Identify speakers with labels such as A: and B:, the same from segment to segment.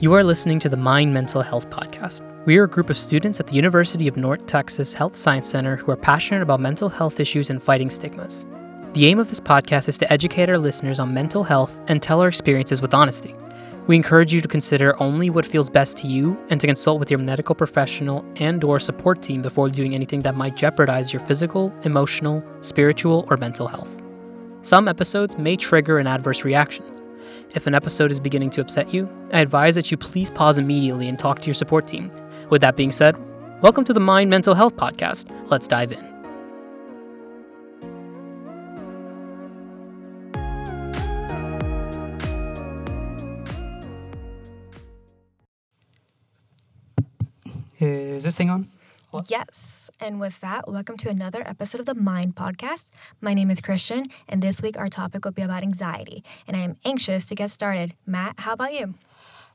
A: You are listening to the Mind Mental Health Podcast. We are a group of students at the University of North Texas Health Science Center who are passionate about mental health issues and fighting stigmas. The aim of this podcast is to educate our listeners on mental health and tell our experiences with honesty. We encourage you to consider only what feels best to you and to consult with your medical professional and or support team before doing anything that might jeopardize your physical, emotional, spiritual, or mental health. Some episodes may trigger an adverse reaction. If an episode is beginning to upset you, I advise that you please pause immediately and talk to your support team. With that being said, welcome to the Mind Mental Health Podcast. Let's dive in.
B: Eh, is this thing on?
C: Yes. And with that, welcome to another episode of the Mind Podcast. My name is Christian, and this week our topic will be about anxiety. And I am anxious to get started. Matt, how about you?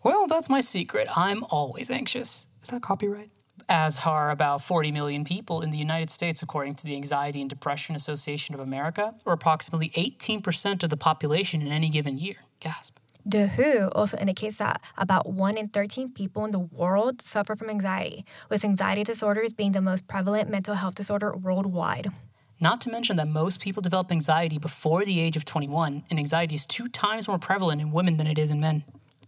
B: Well, that's my secret. I'm always anxious. Is that copyright? As are about 40 million people in the United States, according to the Anxiety and Depression Association of America, or approximately 18% of the population in any given year. Gasp.
C: The WHO also indicates that about 1 in 13 people in the world suffer from anxiety, with anxiety disorders being the most prevalent mental health disorder worldwide.
B: Not to mention that most people develop anxiety before the age of 21, and anxiety is two times more prevalent in women than it is in men.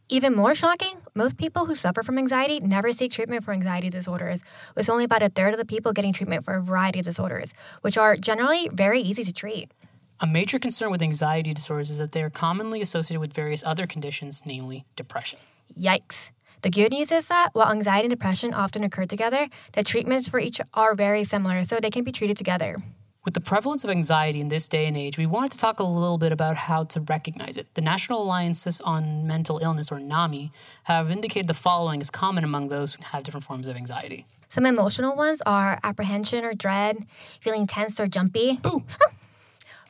C: Even more shocking, most people who suffer from anxiety never seek treatment for anxiety disorders, with only about a third of the people getting treatment for a variety of disorders, which are generally very easy to treat.
B: A major concern with anxiety disorders is that they are commonly associated with various other conditions, namely depression.
C: Yikes. The good news is that while anxiety and depression often occur together, the treatments for each are very similar, so they can be treated together.
B: With the prevalence of anxiety in this day and age, we wanted to talk a little bit about how to recognize it. The National Alliances on Mental Illness, or NAMI, have indicated the following is common among those who have different forms of anxiety.
C: Some emotional ones are apprehension or dread, feeling tense or jumpy.
B: Boo!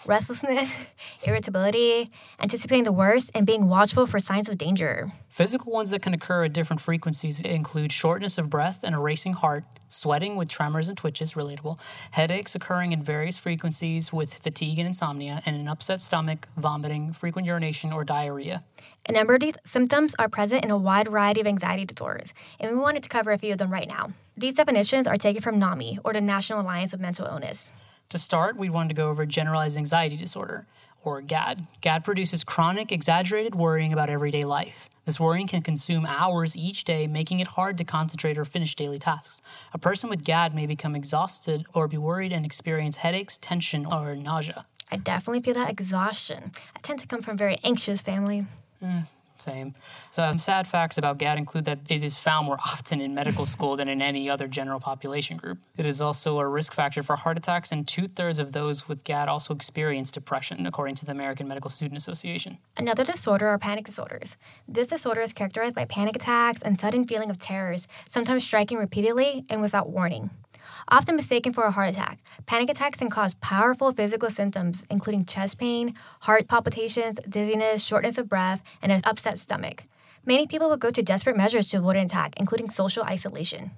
C: Restlessness, irritability, anticipating the worst, and being watchful for signs of danger.
B: Physical ones that can occur at different frequencies include shortness of breath and a racing heart, sweating with tremors and twitches, relatable, headaches occurring in various frequencies with fatigue and insomnia, and an upset stomach, vomiting, frequent urination, or diarrhea.
C: A number of these symptoms are present in a wide variety of anxiety disorders, and we wanted to cover a few of them right now. These definitions are taken from NAMI, or the National Alliance of Mental Illness.
B: To start, we wanted to go over generalized anxiety disorder, or GAD. GAD produces chronic, exaggerated worrying about everyday life. This worrying can consume hours each day, making it hard to concentrate or finish daily tasks. A person with GAD may become exhausted or be worried and experience headaches, tension, or nausea.
C: I definitely feel that exhaustion. I tend to come from a very anxious family.
B: Eh, same. So some sad facts about GAD include that it is found more often in medical school than in any other general population group. It is also a risk factor for heart attacks, and two thirds of those with GAD also experience depression, according to the American Medical Student Association.
C: Another disorder are panic disorders. This disorder is characterized by panic attacks and sudden feeling of terrors, sometimes striking repeatedly and without warning often mistaken for a heart attack. Panic attacks can cause powerful physical symptoms, including chest pain, heart palpitations, dizziness, shortness of breath, and an upset stomach. Many people will go to desperate measures to avoid an attack, including social isolation.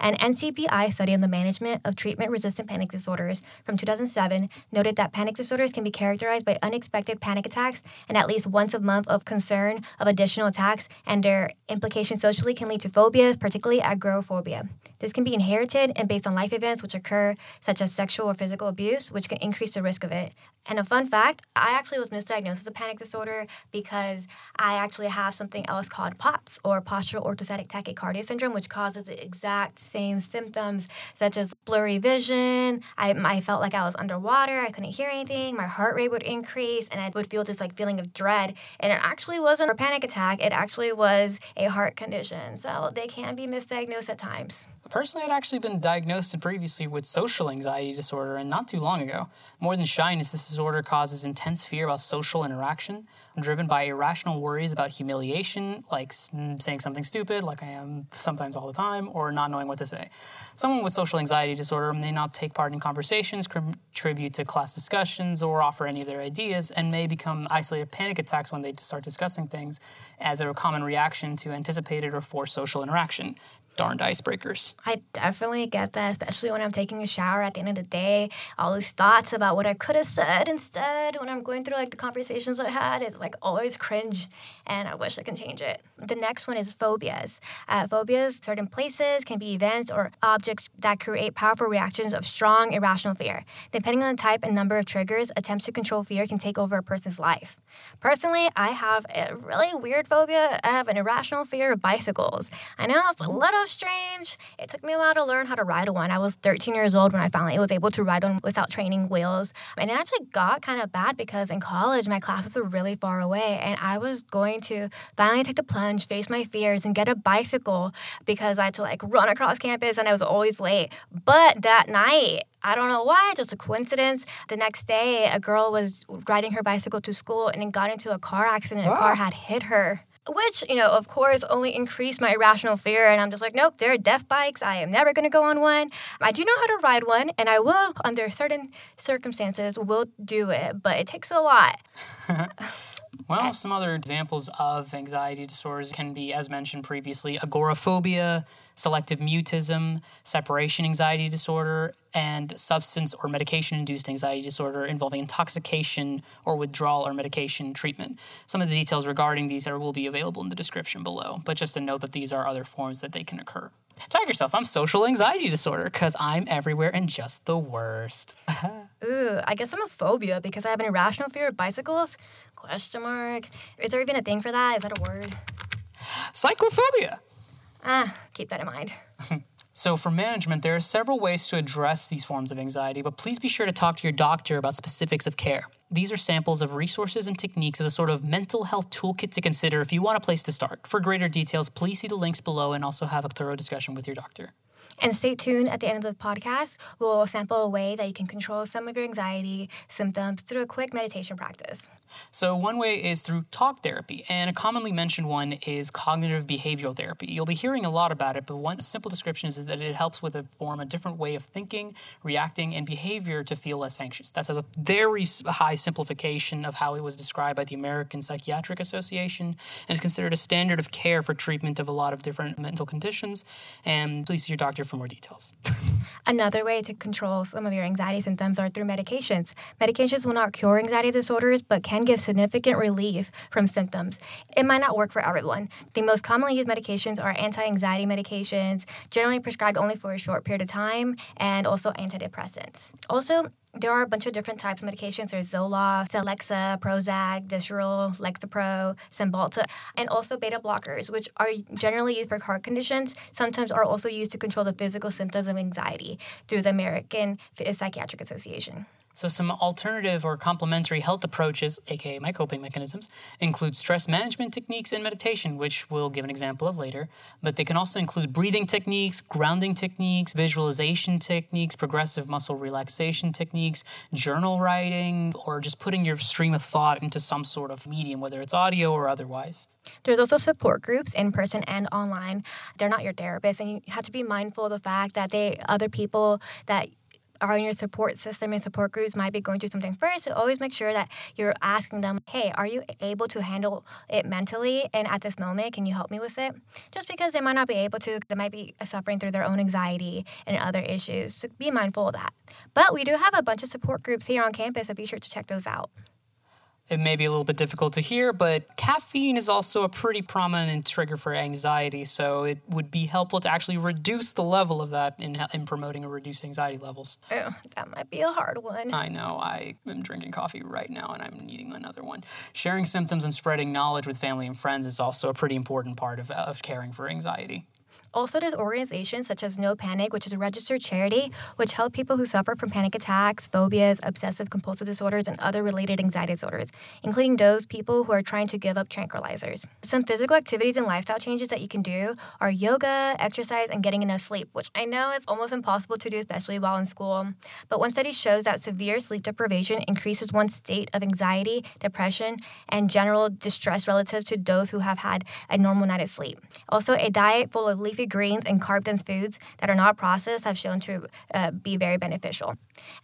C: An NCBI study on the management of treatment resistant panic disorders from 2007 noted that panic disorders can be characterized by unexpected panic attacks and at least once a month of concern of additional attacks, and their implications socially can lead to phobias, particularly agoraphobia. This can be inherited and based on life events which occur, such as sexual or physical abuse, which can increase the risk of it. And a fun fact I actually was misdiagnosed as a panic disorder because I actually have something else called POTS, or postural orthostatic tachycardia syndrome, which causes the exact same symptoms, such as blurry vision. I, I felt like I was underwater, I couldn't hear anything, my heart rate would increase, and I would feel this like feeling of dread. And it actually wasn't a panic attack, it actually was a heart condition. So they can be misdiagnosed at times.
B: Personally, I'd actually been diagnosed previously with social anxiety disorder, and not too long ago. More than shyness, this disorder causes intense fear about social interaction, driven by irrational worries about humiliation, like mm, saying something stupid, like I am sometimes all the time, or not knowing what to say. Someone with social anxiety disorder may not take part in conversations, contribute to class discussions, or offer any of their ideas, and may become isolated panic attacks when they start discussing things as a common reaction to anticipated or forced social interaction darned icebreakers.
C: I definitely get that, especially when I'm taking a shower at the end of the day. All these thoughts about what I could have said instead when I'm going through like the conversations I had, it's like always cringe and I wish I can change it. The next one is phobias. Uh, phobias, certain places, can be events or objects that create powerful reactions of strong, irrational fear. Depending on the type and number of triggers, attempts to control fear can take over a person's life. Personally, I have a really weird phobia. I have an irrational fear of bicycles. I know it's a little strange. It took me a while to learn how to ride one. I was 13 years old when I finally was able to ride one without training wheels. And it actually got kind of bad because in college, my classes were really far away. And I was going to finally take the plunge, face my fears, and get a bicycle because I had to like run across campus and I was always late. But that night, I don't know why, just a coincidence. The next day, a girl was riding her bicycle to school and got into a car accident. A car ah. had hit her. Which, you know, of course, only increased my irrational fear. And I'm just like, nope, there are deaf bikes. I am never going to go on one. I do know how to ride one, and I will, under certain circumstances, will do it, but it takes a lot.
B: Well, some other examples of anxiety disorders can be, as mentioned previously, agoraphobia, selective mutism, separation anxiety disorder, and substance or medication induced anxiety disorder involving intoxication or withdrawal or medication treatment. Some of the details regarding these are, will be available in the description below, but just to note that these are other forms that they can occur. Tag yourself, I'm social anxiety disorder because I'm everywhere and just the worst.
C: Ooh, I guess I'm a phobia because I have an irrational fear of bicycles. Question mark. Is there even a thing for that? Is that a word?
B: Cyclophobia.
C: Ah, keep that in mind.
B: So, for management, there are several ways to address these forms of anxiety, but please be sure to talk to your doctor about specifics of care. These are samples of resources and techniques as a sort of mental health toolkit to consider if you want a place to start. For greater details, please see the links below and also have a thorough discussion with your doctor.
C: And stay tuned at the end of the podcast. We'll sample a way that you can control some of your anxiety symptoms through a quick meditation practice.
B: So, one way is through talk therapy, and a commonly mentioned one is cognitive behavioral therapy. You'll be hearing a lot about it, but one simple description is that it helps with a form a different way of thinking, reacting, and behavior to feel less anxious. That's a very high simplification of how it was described by the American Psychiatric Association and is considered a standard of care for treatment of a lot of different mental conditions. And please see your doctor for more details.
C: Another way to control some of your anxiety symptoms are through medications. Medications will not cure anxiety disorders, but can give significant relief from symptoms. It might not work for everyone. The most commonly used medications are anti anxiety medications, generally prescribed only for a short period of time, and also antidepressants. Also, there are a bunch of different types of medications. There's Zoloft, Celexa, Prozac, Vistaril, Lexapro, Cymbalta, and also beta blockers, which are generally used for heart conditions, sometimes are also used to control the physical symptoms of anxiety through the American Psychiatric Association.
B: So, some alternative or complementary health approaches, aka my coping mechanisms, include stress management techniques and meditation, which we'll give an example of later. But they can also include breathing techniques, grounding techniques, visualization techniques, progressive muscle relaxation techniques, journal writing, or just putting your stream of thought into some sort of medium, whether it's audio or otherwise.
C: There's also support groups in person and online. They're not your therapist, and you have to be mindful of the fact that they other people that are in your support system and support groups might be going through something first, so always make sure that you're asking them, hey, are you able to handle it mentally? And at this moment, can you help me with it? Just because they might not be able to, they might be suffering through their own anxiety and other issues. So be mindful of that. But we do have a bunch of support groups here on campus, so be sure to check those out.
B: It may be a little bit difficult to hear, but caffeine is also a pretty prominent trigger for anxiety, so it would be helpful to actually reduce the level of that in, in promoting or reduce anxiety levels.
C: Oh, that might be a hard one.
B: I know. I am drinking coffee right now and I'm needing another one. Sharing symptoms and spreading knowledge with family and friends is also a pretty important part of, of caring for anxiety.
C: Also, there's organizations such as No Panic, which is a registered charity which help people who suffer from panic attacks, phobias, obsessive compulsive disorders, and other related anxiety disorders, including those people who are trying to give up tranquilizers. Some physical activities and lifestyle changes that you can do are yoga, exercise, and getting enough sleep, which I know is almost impossible to do, especially while in school. But one study shows that severe sleep deprivation increases one's state of anxiety, depression, and general distress relative to those who have had a normal night of sleep. Also, a diet full of leafy leafy greens and carb dense foods that are not processed have shown to uh, be very beneficial.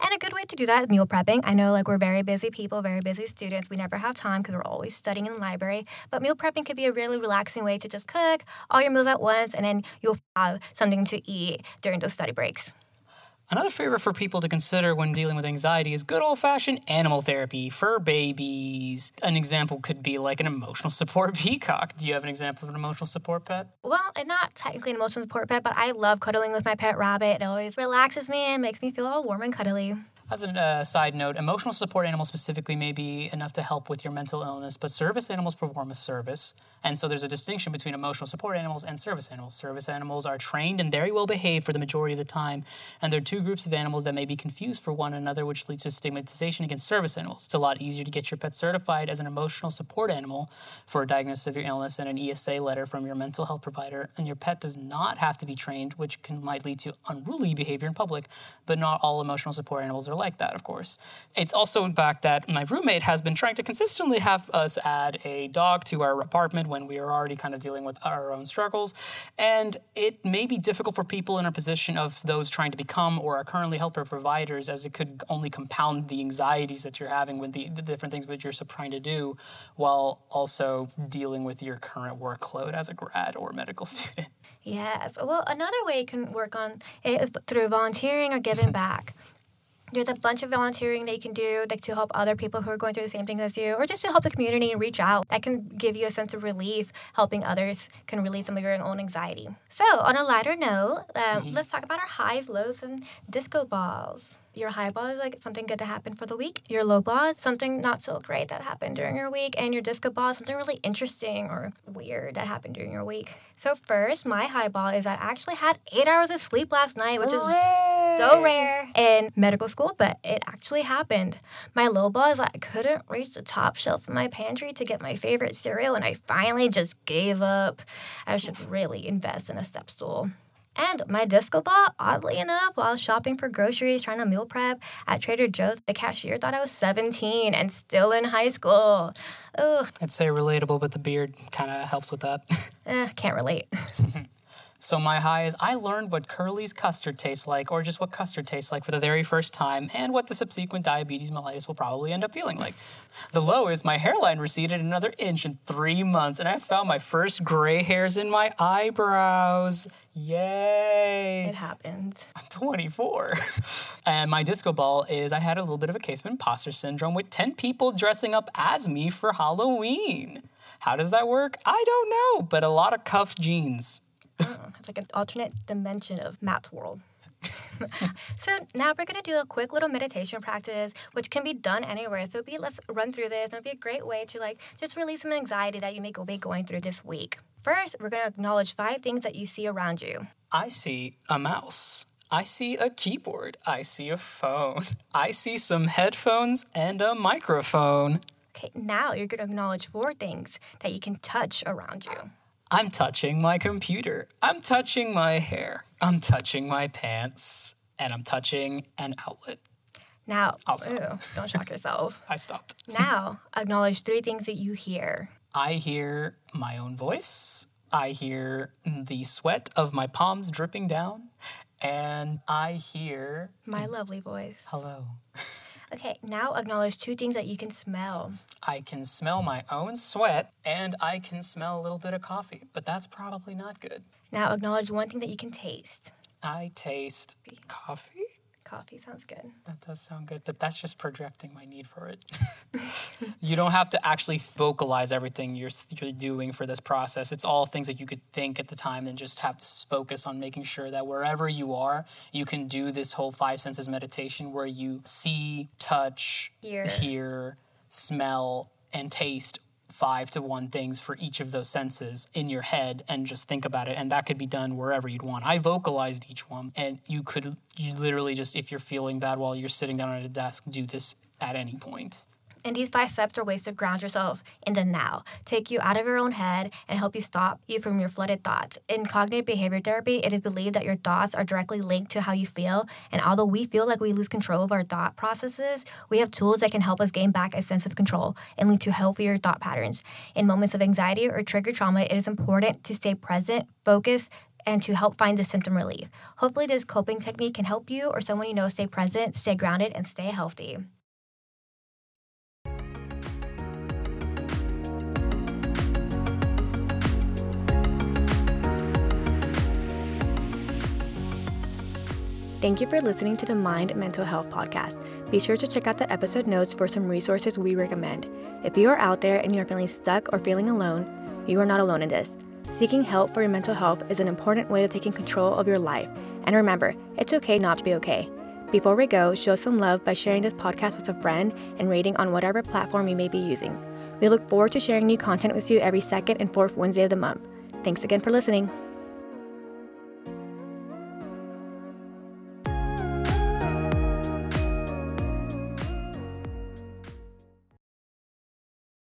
C: And a good way to do that is meal prepping. I know like we're very busy people, very busy students. We never have time because we're always studying in the library. But meal prepping could be a really relaxing way to just cook all your meals at once and then you'll have something to eat during those study breaks.
B: Another favorite for people to consider when dealing with anxiety is good old fashioned animal therapy for babies. An example could be like an emotional support peacock. Do you have an example of an emotional support pet?
C: Well, not technically an emotional support pet, but I love cuddling with my pet rabbit. It always relaxes me and makes me feel all warm and cuddly.
B: As a uh, side note, emotional support animals specifically may be enough to help with your mental illness, but service animals perform a service. And so there's a distinction between emotional support animals and service animals. Service animals are trained and very well behaved for the majority of the time, and there are two groups of animals that may be confused for one another, which leads to stigmatization against service animals. It's a lot easier to get your pet certified as an emotional support animal for a diagnosis of your illness and an ESA letter from your mental health provider, and your pet does not have to be trained, which can might lead to unruly behavior in public. But not all emotional support animals are like that, of course. It's also in fact that my roommate has been trying to consistently have us add a dog to our apartment when we are already kind of dealing with our own struggles. And it may be difficult for people in a position of those trying to become or are currently healthcare providers, as it could only compound the anxieties that you're having with the, the different things that you're trying to do, while also dealing with your current workload as a grad or medical student.
C: Yes. Well, another way you can work on it is through volunteering or giving back. There's a bunch of volunteering that you can do like to help other people who are going through the same things as you, or just to help the community and reach out. That can give you a sense of relief. Helping others can relieve some of your own anxiety. So, on a lighter note, um, let's talk about our highs, lows, and disco balls. Your high ball is like something good that happened for the week. Your low ball is something not so great that happened during your week. And your disco ball is something really interesting or weird that happened during your week. So, first, my high ball is that I actually had eight hours of sleep last night, which is so rare in medical school, but it actually happened. My low ball is that I couldn't reach the top shelf of my pantry to get my favorite cereal, and I finally just gave up. I should really invest in a step stool. And my disco ball, oddly enough, while shopping for groceries, trying to meal prep at Trader Joe's, the cashier thought I was 17 and still in high school. Ugh,
B: I'd say relatable, but the beard kind of helps with that.
C: eh, can't relate.
B: So my high is I learned what Curly's custard tastes like, or just what custard tastes like for the very first time, and what the subsequent diabetes mellitus will probably end up feeling like. The low is my hairline receded another inch in three months, and I found my first gray hairs in my eyebrows. Yay!
C: It happens.
B: I'm 24. and my disco ball is I had a little bit of a case of imposter syndrome with 10 people dressing up as me for Halloween. How does that work? I don't know, but a lot of cuffed jeans.
C: It's like an alternate dimension of Matt's world. so now we're gonna do a quick little meditation practice, which can be done anywhere. So be let's run through this. It'll be a great way to like just release some anxiety that you may go be going through this week. First, we're gonna acknowledge five things that you see around you.
B: I see a mouse. I see a keyboard. I see a phone. I see some headphones and a microphone.
C: Okay, now you're gonna acknowledge four things that you can touch around you.
B: I'm touching my computer. I'm touching my hair. I'm touching my pants. And I'm touching an outlet.
C: Now, ew, don't shock yourself.
B: I stopped.
C: Now, acknowledge three things that you hear.
B: I hear my own voice. I hear the sweat of my palms dripping down. And I hear
C: My lovely voice.
B: hello.
C: Okay, now acknowledge two things that you can smell.
B: I can smell my own sweat and I can smell a little bit of coffee, but that's probably not good.
C: Now acknowledge one thing that you can taste.
B: I taste coffee.
C: Coffee sounds good.
B: That does sound good, but that's just projecting my need for it. you don't have to actually vocalize everything you're you're doing for this process. It's all things that you could think at the time and just have to focus on making sure that wherever you are, you can do this whole five senses meditation where you see, touch,
C: Hear.
B: hear, smell, and taste five to one things for each of those senses in your head and just think about it and that could be done wherever you'd want. I vocalized each one and you could you literally just if you're feeling bad while you're sitting down at a desk do this at any point
C: And these five steps are ways to ground yourself in the now, take you out of your own head, and help you stop you from your flooded thoughts. In cognitive behavior therapy, it is believed that your thoughts are directly linked to how you feel. And although we feel like we lose control of our thought processes, we have tools that can help us gain back a sense of control and lead to healthier thought patterns. In moments of anxiety or trigger trauma, it is important to stay present, focused, and to help find the symptom relief. Hopefully, this coping technique can help you or someone you know stay present, stay grounded, and stay healthy. Thank you for listening to the Mind Mental Health Podcast. Be sure to check out the episode notes for some resources we recommend. If you are out there and you're feeling stuck or feeling alone, you are not alone in this. Seeking help for your mental health is an important way of taking control of your life. And remember, it's okay not to be okay. Before we go, show some love by sharing this podcast with a friend and rating on whatever platform you may be using. We look forward to sharing new content with you every second and fourth Wednesday of the month. Thanks again for listening.